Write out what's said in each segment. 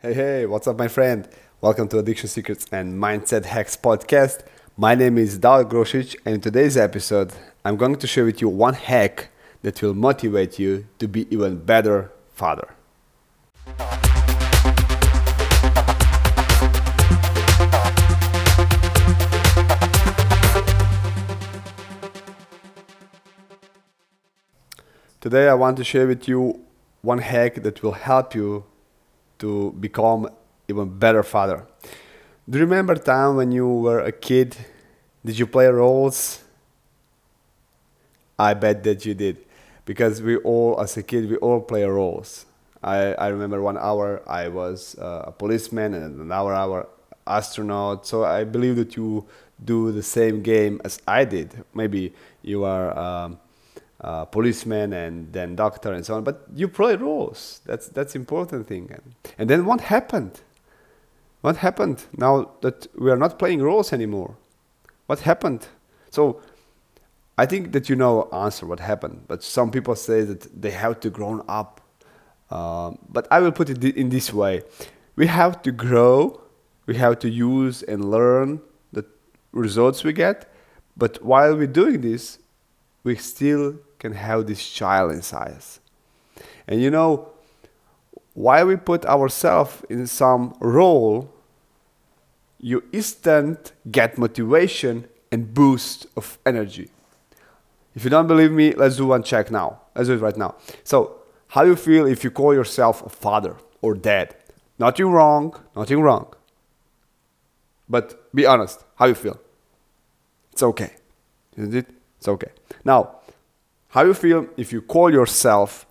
Hey, hey, what's up, my friend? Welcome to Addiction Secrets and Mindset Hacks podcast. My name is Dal Grosic, and in today's episode, I'm going to share with you one hack that will motivate you to be even better father. Today, I want to share with you one hack that will help you to become even better father. Do you remember time when you were a kid? Did you play roles? I bet that you did, because we all, as a kid, we all play roles. I, I remember one hour I was uh, a policeman and another hour astronaut. So I believe that you do the same game as I did. Maybe you are. Um, uh, policeman and then doctor and so on. But you play roles. That's that's important thing. And then what happened? What happened now that we are not playing roles anymore? What happened? So I think that you know answer what happened. But some people say that they have to grow up. Um, but I will put it in this way: we have to grow. We have to use and learn the results we get. But while we're doing this, we still can have this child inside us. And you know, why we put ourselves in some role, you instant get motivation and boost of energy. If you don't believe me, let's do one check now. Let's do it right now. So, how you feel if you call yourself a father or dad? Nothing wrong, nothing wrong. But be honest, how you feel? It's okay. Isn't it? It's okay. Now, how you feel if you call yourself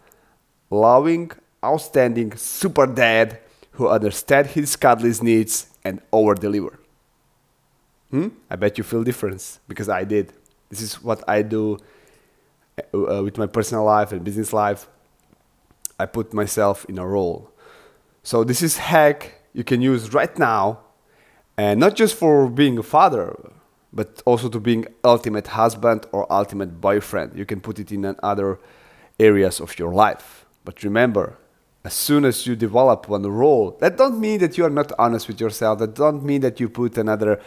loving, outstanding super dad who understands his cuddly's needs and over deliver? Hmm? I bet you feel difference because I did. This is what I do uh, with my personal life and business life. I put myself in a role. So this is hack you can use right now, and not just for being a father, but also to being ultimate husband or ultimate boyfriend. You can put it in other areas of your life. But remember, as soon as you develop one role, that don't mean that you are not honest with yourself. That don't mean that you put another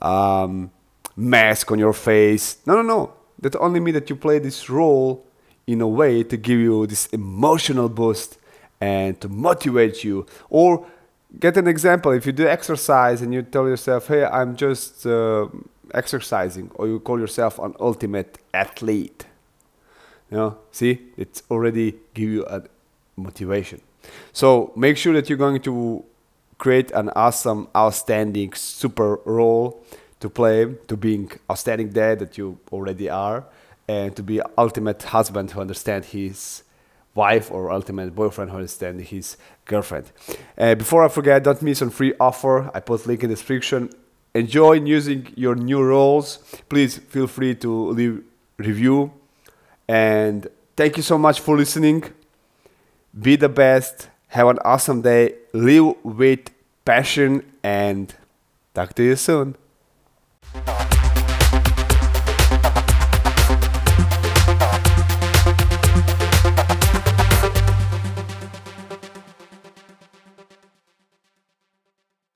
um, mask on your face. No, no, no. That only means that you play this role in a way to give you this emotional boost and to motivate you or get an example if you do exercise and you tell yourself hey i'm just uh, exercising or you call yourself an ultimate athlete. You know see it's already give you a motivation. So make sure that you're going to create an awesome outstanding super role to play to being outstanding dad that you already are and to be ultimate husband who understand his wife or ultimate boyfriend who understand his girlfriend. Uh, before i forget don't miss on free offer. I put link in the description enjoy using your new roles, please feel free to leave review. And thank you so much for listening. Be the best. Have an awesome day. Live with passion and talk to you soon.